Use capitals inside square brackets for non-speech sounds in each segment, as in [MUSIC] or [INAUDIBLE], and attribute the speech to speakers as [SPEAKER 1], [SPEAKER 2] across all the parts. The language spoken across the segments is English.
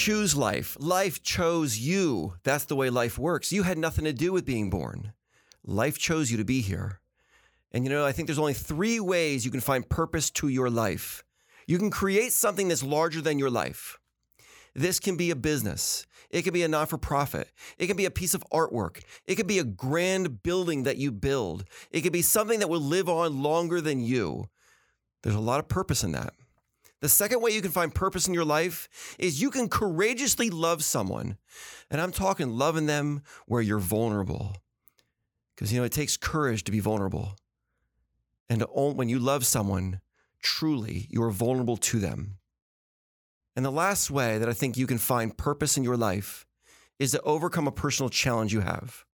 [SPEAKER 1] Choose life. Life chose you. That's the way life works. You had nothing to do with being born. Life chose you to be here. And you know, I think there's only three ways you can find purpose to your life. You can create something that's larger than your life. This can be a business. It can be a not for profit. It can be a piece of artwork. It can be a grand building that you build. It can be something that will live on longer than you. There's a lot of purpose in that. The second way you can find purpose in your life is you can courageously love someone. And I'm talking loving them where you're vulnerable. Because, you know, it takes courage to be vulnerable. And when you love someone, truly, you are vulnerable to them. And the last way that I think you can find purpose in your life is to overcome a personal challenge you have.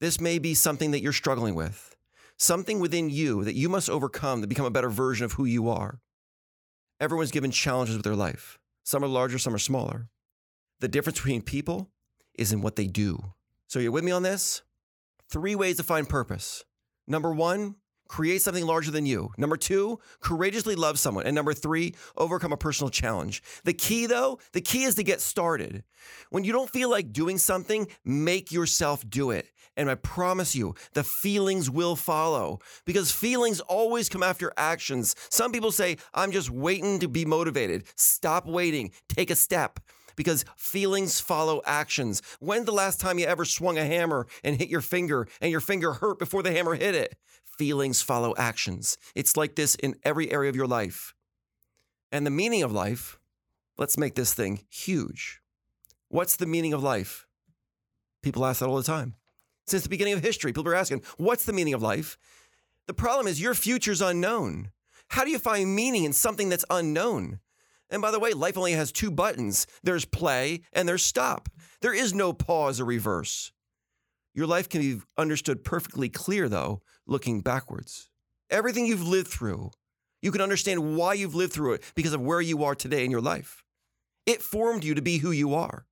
[SPEAKER 1] This may be something that you're struggling with, something within you that you must overcome to become a better version of who you are. Everyone's given challenges with their life. Some are larger, some are smaller. The difference between people is in what they do. So, you're with me on this? Three ways to find purpose. Number one, create something larger than you. Number two, courageously love someone. And number three, overcome a personal challenge. The key, though, the key is to get started. When you don't feel like doing something, make yourself do it. And I promise you, the feelings will follow because feelings always come after actions. Some people say, I'm just waiting to be motivated. Stop waiting, take a step because feelings follow actions. When's the last time you ever swung a hammer and hit your finger and your finger hurt before the hammer hit it? Feelings follow actions. It's like this in every area of your life. And the meaning of life, let's make this thing huge. What's the meaning of life? People ask that all the time. Since the beginning of history, people are asking, what's the meaning of life? The problem is your future's unknown. How do you find meaning in something that's unknown? And by the way, life only has two buttons there's play and there's stop. There is no pause or reverse. Your life can be understood perfectly clear, though, looking backwards. Everything you've lived through, you can understand why you've lived through it because of where you are today in your life. It formed you to be who you are.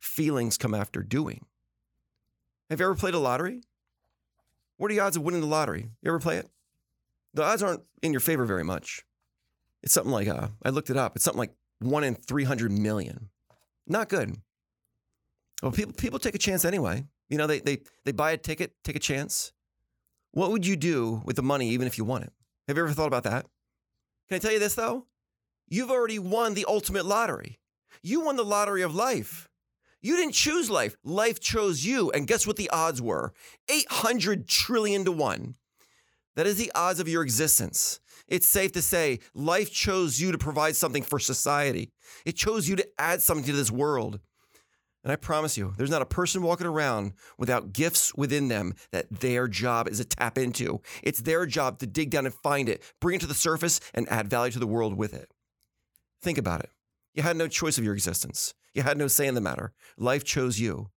[SPEAKER 1] Feelings come after doing. Have you ever played a lottery? What are the odds of winning the lottery? You ever play it? The odds aren't in your favor very much. It's something like, uh, I looked it up, it's something like one in 300 million. Not good. Well, people, people take a chance anyway. You know, they, they, they buy a ticket, take a chance. What would you do with the money even if you won it? Have you ever thought about that? Can I tell you this though? You've already won the ultimate lottery. You won the lottery of life. You didn't choose life. Life chose you. And guess what the odds were? 800 trillion to one. That is the odds of your existence. It's safe to say life chose you to provide something for society. It chose you to add something to this world. And I promise you, there's not a person walking around without gifts within them that their job is to tap into. It's their job to dig down and find it, bring it to the surface, and add value to the world with it. Think about it. You had no choice of your existence. You had no say in the matter. Life chose you.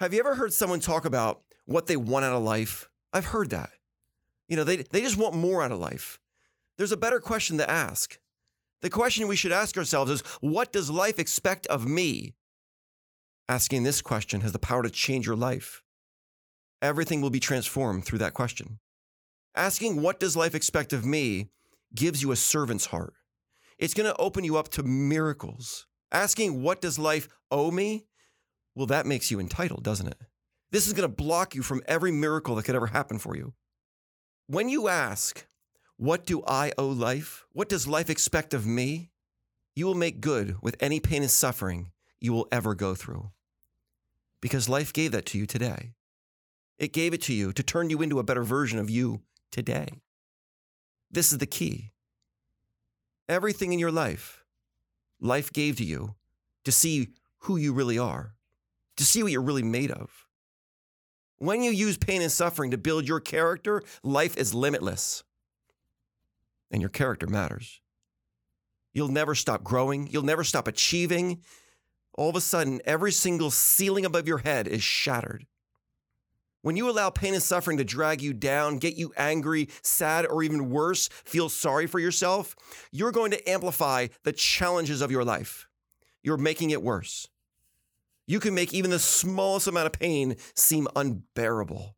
[SPEAKER 1] Have you ever heard someone talk about what they want out of life? I've heard that. You know, they, they just want more out of life. There's a better question to ask. The question we should ask ourselves is what does life expect of me? Asking this question has the power to change your life. Everything will be transformed through that question. Asking what does life expect of me gives you a servant's heart. It's going to open you up to miracles. Asking, what does life owe me? Well, that makes you entitled, doesn't it? This is going to block you from every miracle that could ever happen for you. When you ask, what do I owe life? What does life expect of me? You will make good with any pain and suffering you will ever go through. Because life gave that to you today. It gave it to you to turn you into a better version of you today. This is the key. Everything in your life life gave to you to see who you really are, to see what you're really made of. When you use pain and suffering to build your character, life is limitless. And your character matters. You'll never stop growing, you'll never stop achieving all of a sudden every single ceiling above your head is shattered. When you allow pain and suffering to drag you down, get you angry, sad, or even worse, feel sorry for yourself, you're going to amplify the challenges of your life. You're making it worse. You can make even the smallest amount of pain seem unbearable.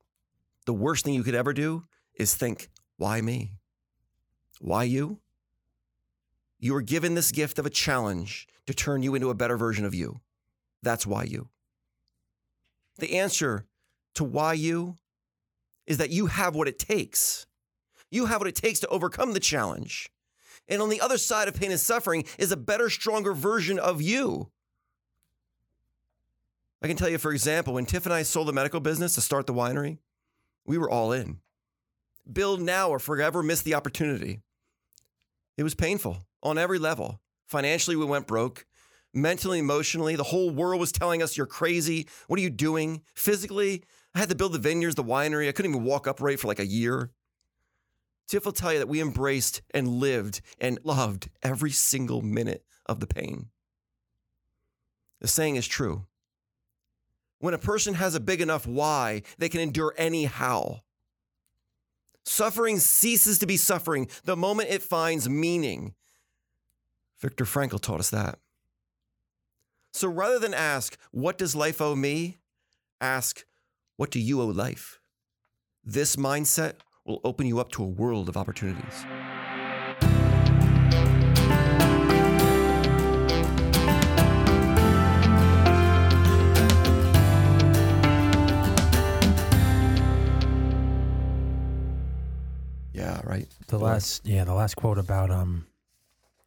[SPEAKER 1] The worst thing you could ever do is think, why me? Why you? You were given this gift of a challenge to turn you into a better version of you. That's why you. The answer to why you is that you have what it takes. You have what it takes to overcome the challenge. And on the other side of pain and suffering is a better, stronger version of you. I can tell you, for example, when Tiff and I sold the medical business to start the winery, we were all in. Build now or forever miss the opportunity. It was painful on every level. Financially, we went broke. Mentally, emotionally, the whole world was telling us you're crazy. What are you doing? Physically, I had to build the vineyards, the winery. I couldn't even walk upright for like a year. Tiff will tell you that we embraced and lived and loved every single minute of the pain. The saying is true. When a person has a big enough why, they can endure any how. Suffering ceases to be suffering the moment it finds meaning. Viktor Frankl taught us that. So rather than ask, What does life owe me? ask, What do you owe life? This mindset will open you up to a world of opportunities. Yeah, right.
[SPEAKER 2] The last, yeah, the last quote about um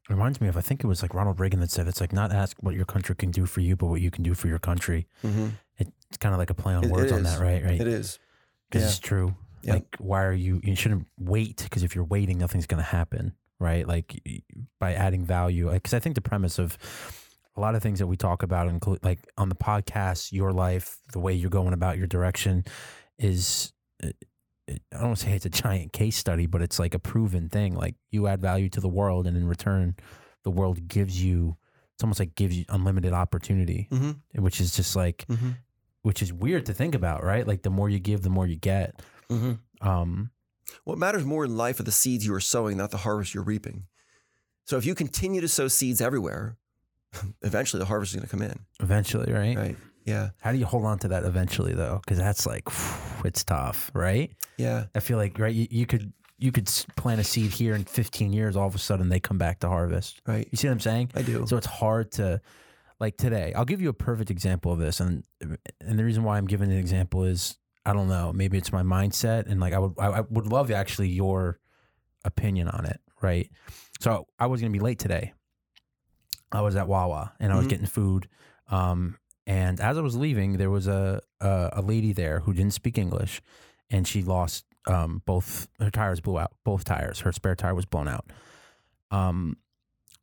[SPEAKER 2] reminds me of I think it was like Ronald Reagan that said it's like not ask what your country can do for you, but what you can do for your country.
[SPEAKER 1] Mm-hmm.
[SPEAKER 2] It's kind of like a play on
[SPEAKER 1] It-
[SPEAKER 2] words
[SPEAKER 1] it
[SPEAKER 2] on that, right? Right.
[SPEAKER 1] It is.
[SPEAKER 2] Because
[SPEAKER 1] yeah.
[SPEAKER 2] it's true.
[SPEAKER 1] Yep.
[SPEAKER 2] Like, why are you? You shouldn't wait because if you're waiting, nothing's going to happen, right? Like by adding value. Because I think the premise of a lot of things that we talk about, include like on the podcast, your life, the way you're going about your direction, is uh, I don't want to say it's a giant case study, but it's like a proven thing. Like you add value to the world, and in return, the world gives you. It's almost like gives you unlimited opportunity,
[SPEAKER 1] Mm-hmm.
[SPEAKER 2] which is just like,
[SPEAKER 1] Mm-hmm.
[SPEAKER 2] which is weird to think about, right? Like the more you give, the more you get.
[SPEAKER 1] Mm-hmm.
[SPEAKER 2] Um,
[SPEAKER 1] What matters more in life are the seeds you are sowing, not the harvest you're reaping. So if you continue to sow seeds everywhere, [LAUGHS] eventually the harvest is going to come in.
[SPEAKER 2] eventually, right?
[SPEAKER 1] Right. Yeah.
[SPEAKER 2] How do you hold on to that eventually, though? Because that's like, [SIGHS] it's tough, right?
[SPEAKER 1] Yeah.
[SPEAKER 2] I feel like, right? You, you could you could plant a seed here in 15 years, all of a sudden they come back to harvest.
[SPEAKER 1] Right.
[SPEAKER 2] You see what I'm saying?
[SPEAKER 1] I do.
[SPEAKER 2] So it's hard to, like today. I'll give you a perfect example of this, and and the reason why I'm giving an example is I don't know. Maybe it's my mindset, and like I would I, would love actually your opinion on it, right? So I was gonna be late today. I was at Wawa and I was
[SPEAKER 1] Mhm.
[SPEAKER 2] getting food, um, and as I was leaving, there was a, a a lady there who didn't speak English, and she lost um, both her tires blew out. Both tires, her spare tire was blown out. Um,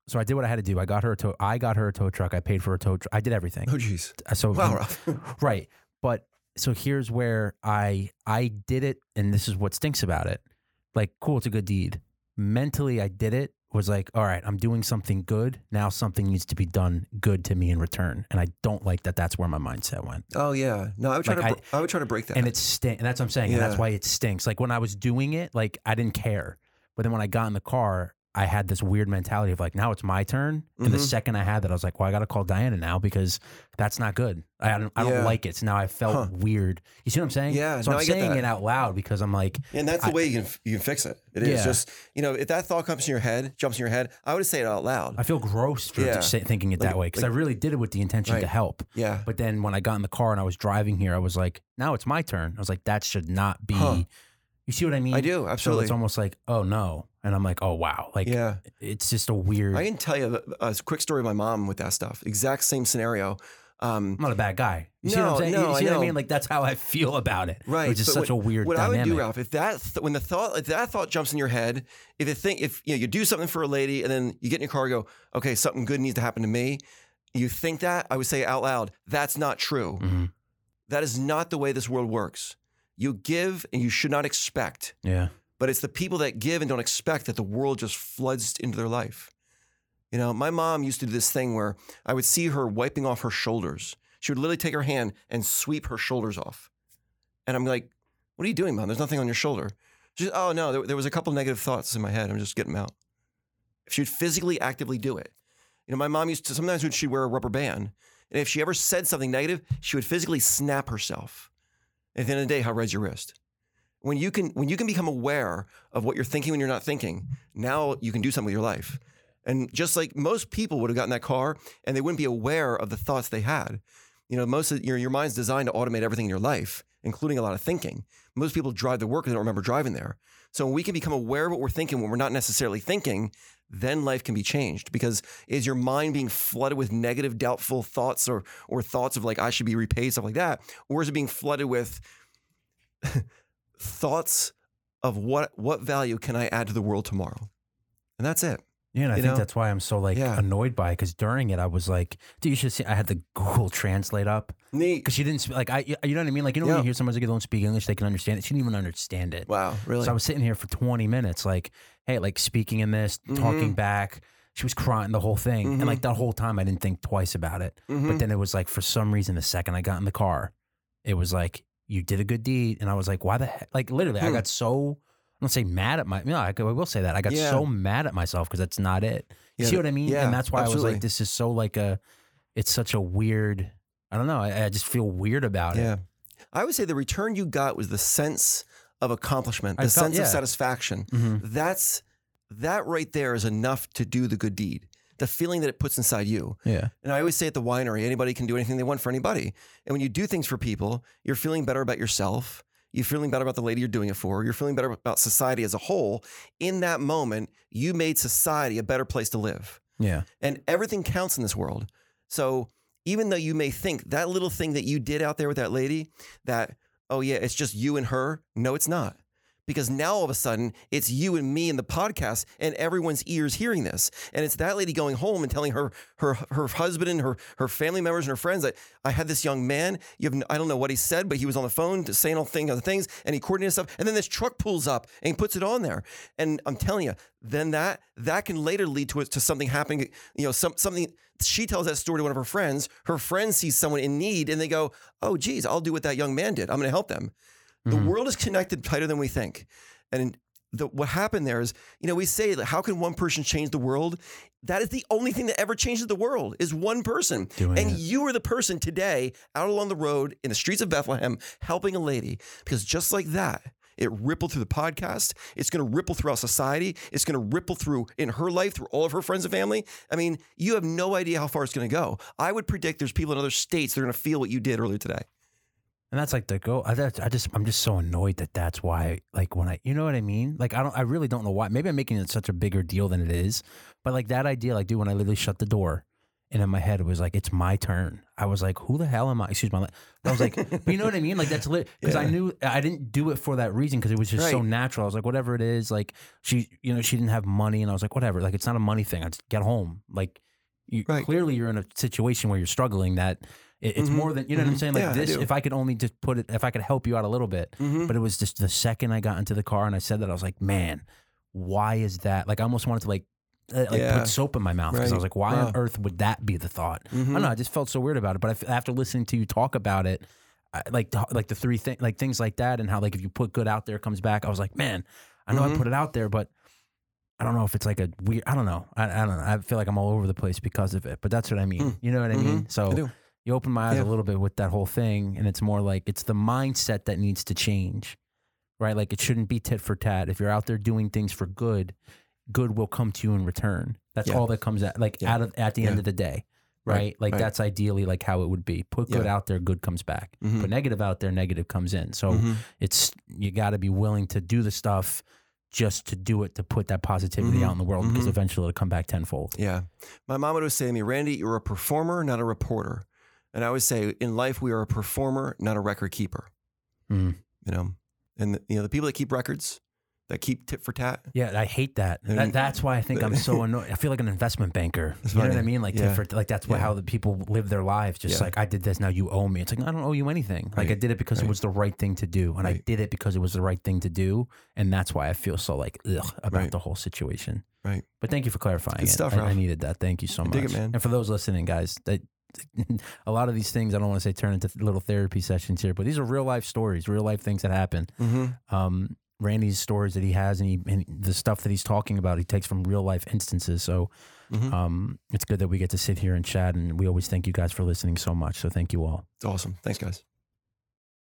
[SPEAKER 2] so I did what I had to do. I got her a tow. I got her a tow truck. I paid for a tow truck. I did everything.
[SPEAKER 1] oh, jeez.
[SPEAKER 2] So
[SPEAKER 1] Wow, [LAUGHS]
[SPEAKER 2] right, but so here's where I I did it, and this is what stinks about it. Like, cool, it's a good deed. Mentally, I did it. Was like, all right, I'm doing something good. Now something needs to be done good to me in return, and I don't like that. That's where my mindset went.
[SPEAKER 1] oh, yeah. No, I would try
[SPEAKER 2] Like,
[SPEAKER 1] to. br- I, would try to break that.
[SPEAKER 2] and it stink and that's what i'm saying and that's why it stinks like when i was doing it like i didn't care but then when i got in the car i had this weird mentality of like now it's my turn and the
[SPEAKER 1] Mhm.
[SPEAKER 2] second i had that i was like well i gotta call diana now because that's not good i don't, I don't like it so now i felt
[SPEAKER 1] Huh.
[SPEAKER 2] weird you see what i'm saying
[SPEAKER 1] Yeah,
[SPEAKER 2] so i'm saying it out loud because i'm like
[SPEAKER 1] and that's the
[SPEAKER 2] I-
[SPEAKER 1] way you can you can fix it. It is
[SPEAKER 2] Yeah.
[SPEAKER 1] just you know if that thought comes in your head, jumps in your head, I would say it out loud.
[SPEAKER 2] i feel gross for
[SPEAKER 1] Yeah.
[SPEAKER 2] say, thinking it
[SPEAKER 1] Like-
[SPEAKER 2] that way because
[SPEAKER 1] like-
[SPEAKER 2] i really did it with the intention to help
[SPEAKER 1] yeah.
[SPEAKER 2] but then when i got in the car and i was driving here i was like now it's my turn i was like that should not be
[SPEAKER 1] Huh.
[SPEAKER 2] You see what i mean
[SPEAKER 1] I do absolutely.
[SPEAKER 2] so it's almost like oh no and i'm like oh wow like
[SPEAKER 1] yeah.
[SPEAKER 2] it's just a weird.
[SPEAKER 1] I can tell you a, a quick story of my mom with that stuff. Exact same scenario. Um,
[SPEAKER 2] I'm not a bad guy. You see what
[SPEAKER 1] No,
[SPEAKER 2] I'm saying?
[SPEAKER 1] no,
[SPEAKER 2] you see
[SPEAKER 1] I
[SPEAKER 2] what I mean? Like that's how I feel about it.
[SPEAKER 1] Right,
[SPEAKER 2] Which is
[SPEAKER 1] but
[SPEAKER 2] such
[SPEAKER 1] what-
[SPEAKER 2] a weird
[SPEAKER 1] what
[SPEAKER 2] dynamic.
[SPEAKER 1] I would do, Ralph, if that th- when the thought if that thought jumps in your head, if you think if you know you do something for a lady and then you get in your car and go, okay, something good needs to happen to me, you think that I would say out loud, that's not true.
[SPEAKER 2] Mhm.
[SPEAKER 1] That is not the way this world works. You give and you should not expect.
[SPEAKER 2] Yeah.
[SPEAKER 1] But it's the people that give and don't expect that the world just floods into their life. You know, my mom used to do this thing where I would see her wiping off her shoulders. She would literally take her hand and sweep her shoulders off. And I'm like, what are you doing, mom? There's nothing on your shoulder. She's, oh, no, there, there was a couple negative thoughts in my head. I'm just getting them out. She would physically actively do it. You know, my mom used to, sometimes when she'd wear a rubber band, and if she ever said something negative, she would physically snap herself. At the end of the day, how red's your wrist? When you can when you can become aware of what you're thinking when you're not thinking, now you can do something with your life. And just like most people would have gotten that car and they wouldn't be aware of the thoughts they had. You know, most of your your mind's designed to automate everything in your life, including a lot of thinking. Most people drive to work and don't remember driving there. So when we can become aware of what we're thinking when we're not necessarily thinking, then life can be changed. Because is your mind being flooded with negative, doubtful thoughts or or thoughts of like I should be repaid, stuff like that? Or is it being flooded with [LAUGHS] thoughts of what what value can I add to the world tomorrow? And that's it.
[SPEAKER 2] Yeah, and I think
[SPEAKER 1] know?
[SPEAKER 2] that's why I'm so like
[SPEAKER 1] Yeah.
[SPEAKER 2] annoyed by it because during it I was like, dude, you should see. I had the Google Translate up
[SPEAKER 1] Neat.
[SPEAKER 2] because she didn't sp- like I. You know what I mean? Like you know when
[SPEAKER 1] Yeah.
[SPEAKER 2] you hear someone say they don't speak English, they can understand it. She didn't even understand it.
[SPEAKER 1] Wow, really?
[SPEAKER 2] So I was sitting here for 20 minutes, like, hey, like speaking in this, talking
[SPEAKER 1] Mhm.
[SPEAKER 2] back. She was crying the whole thing,
[SPEAKER 1] Mhm.
[SPEAKER 2] and like that whole time I didn't think twice about it.
[SPEAKER 1] Mhm.
[SPEAKER 2] But then it was like for some reason the second I got in the car, it was like you did a good deed, and I was like, why the heck? Like literally, I
[SPEAKER 1] Hmm.
[SPEAKER 2] got so. Don't say mad at my. No, I, I will say that I got
[SPEAKER 1] Yeah.
[SPEAKER 2] so mad at myself because that's not it. You
[SPEAKER 1] Yeah,
[SPEAKER 2] see what I mean?
[SPEAKER 1] yeah,
[SPEAKER 2] and that's why I was
[SPEAKER 1] absolutely.
[SPEAKER 2] like, this is so like a. It's such a weird. I don't know. I, I just feel weird about it.
[SPEAKER 1] Yeah. I would say the return you got was the sense of accomplishment, the
[SPEAKER 2] felt-
[SPEAKER 1] sense of
[SPEAKER 2] yeah.
[SPEAKER 1] satisfaction.
[SPEAKER 2] Mhm.
[SPEAKER 1] That's that right there is enough to do the good deed. The feeling that it puts inside you.
[SPEAKER 2] Yeah.
[SPEAKER 1] And I always say at the winery, anybody can do anything they want for anybody. And when you do things for people, you're feeling better about yourself. You're feeling better about the lady you're doing it for. You're feeling better about society as a whole. In that moment, you made society a better place to live.
[SPEAKER 2] Yeah.
[SPEAKER 1] And everything counts in this world. So even though you may think that little thing that you did out there with that lady, that, oh yeah, it's just you and her. No, it's not. Because now all of a sudden it's you and me in the podcast and everyone's ears hearing this. And it's that lady going home and telling her her her husband and her her family members and her friends that I had this young man. You have I don't know what he said, but he was on the phone saying all thing other things and he coordinated stuff. And then this truck pulls up and he puts it on there. And I'm telling you, then that that can later lead to to something happening. You know, some something. She tells that story to one of her friends. Her friend sees someone in need, and they go, "Oh, geez, I'll do what that young man did. I'm going to help them." The
[SPEAKER 2] Mhm.
[SPEAKER 1] world is connected tighter than we think, and the, what happened there is, you know, we say, like, "How can one person change the world?" That is the only thing that ever changes the world is one person.
[SPEAKER 2] Doing
[SPEAKER 1] and
[SPEAKER 2] it.
[SPEAKER 1] you are the person today out along the road in the streets of Bethlehem helping a lady. Because just like that, it rippled through the podcast. It's going to ripple throughout society. It's going to ripple through in her life, through all of her friends and family. I mean, you have no idea how far it's going to go. I would predict there's people in other states that are going to feel what you did earlier today.
[SPEAKER 2] And that's like the go. I, that's, I just, I'm just so annoyed that that's why, like, when I, you know what I mean? Like, I don't, I really don't know why. Maybe I'm making it such a bigger deal than it is. But like that idea, like, dude, when I literally shut the door and in my head it was like, it's my turn. I was like, who the hell am I? Excuse my, I was like, but you know what I mean? Like, that's lit. [LAUGHS] Because I knew I didn't do it for that reason because it was just so natural. I was like, whatever it is, like, she, you know, she didn't have money. And I was like, whatever. Like, it's not a money thing. I just get home. Like, you,
[SPEAKER 1] Right.
[SPEAKER 2] clearly you're in a situation where you're struggling that it, it's
[SPEAKER 1] Mhm.
[SPEAKER 2] more than, you know what I'm
[SPEAKER 1] Mhm.
[SPEAKER 2] saying? Like,
[SPEAKER 1] Yeah,
[SPEAKER 2] this,
[SPEAKER 1] do.
[SPEAKER 2] if I could only just put it, if I could help you out a little bit.
[SPEAKER 1] Mm-hmm.
[SPEAKER 2] But it was just the second I got into the car and I said that, I was like, man, why is that? Like, I almost wanted to like, uh, like
[SPEAKER 1] Yeah.
[SPEAKER 2] put soap in my mouth because I was like, why
[SPEAKER 1] Wow.
[SPEAKER 2] on earth would that be the thought? I
[SPEAKER 1] Mm-hmm.
[SPEAKER 2] don't know. I just felt so weird about it. But I f after listening to you talk about it, I, like the- like the three things, like things like that, and how like if you put good out there, it comes back. I was like, man, I know. I put it out there, but I don't know if it's like a weird. I don't know. I, I don't know. I feel like I'm all over the place because of it. But that's what I mean.
[SPEAKER 1] Mm.
[SPEAKER 2] You know what I mean?
[SPEAKER 1] I
[SPEAKER 2] So
[SPEAKER 1] do.
[SPEAKER 2] You open my eyes
[SPEAKER 1] Yeah.
[SPEAKER 2] a little bit with that whole thing, and it's more like it's the mindset that needs to change, right? Like it shouldn't be tit for tat. If you're out there doing things for good, good will come to you in return. That's
[SPEAKER 1] Yeah.
[SPEAKER 2] all that comes at like
[SPEAKER 1] Yeah.
[SPEAKER 2] out of at the end of the day,
[SPEAKER 1] Right.
[SPEAKER 2] right? Like
[SPEAKER 1] Right.
[SPEAKER 2] that's ideally like how it would be. Put good out there, good comes back.
[SPEAKER 1] Mhm.
[SPEAKER 2] Put negative out there, negative comes in. So
[SPEAKER 1] Mhm.
[SPEAKER 2] it's you got to be willing to do the stuff just to do it to put that positivity
[SPEAKER 1] Mhm.
[SPEAKER 2] out in the world because
[SPEAKER 1] Mhm.
[SPEAKER 2] eventually it'll come back tenfold.
[SPEAKER 1] Yeah. My mom would always say to me, Randy, you're a performer, not a reporter. And I always say, in life, we are a performer, not a record keeper.
[SPEAKER 2] Mm.
[SPEAKER 1] You know, and you know the people that keep records, that keep tit for tat.
[SPEAKER 2] Yeah, I hate that.
[SPEAKER 1] And-
[SPEAKER 2] that that's why I think I'm so [LAUGHS] annoyed. I feel like an investment banker. You know what I mean? Like,
[SPEAKER 1] Yeah.
[SPEAKER 2] tit for, like that's
[SPEAKER 1] Yeah.
[SPEAKER 2] how the people live their lives. Just
[SPEAKER 1] Yeah.
[SPEAKER 2] like I did this, now you owe me. It's like I don't owe you anything. Like I did it because it was the right thing to do, and I did it because it was the right thing to do, and that's why I feel so like ugh about
[SPEAKER 1] Right.
[SPEAKER 2] the whole situation.
[SPEAKER 1] Right.
[SPEAKER 2] But thank you for clarifying
[SPEAKER 1] Good
[SPEAKER 2] it.
[SPEAKER 1] stuff,
[SPEAKER 2] I, I needed that. Thank you so
[SPEAKER 1] I
[SPEAKER 2] much.
[SPEAKER 1] dig it, man.
[SPEAKER 2] And for those listening, guys, that [LAUGHS] a lot of these things I don't want to say turn into little therapy sessions here, but these are real life stories, real life things that happen
[SPEAKER 1] Mm-hmm.
[SPEAKER 2] um, Randy's stories that he has and, he, and the stuff that he's talking about, he takes from real life instances. So
[SPEAKER 1] Mm-hmm.
[SPEAKER 2] um, it's good that we get to sit here and chat. And we always thank you guys for listening so much. So thank you all.
[SPEAKER 1] Awesome. Thanks, guys.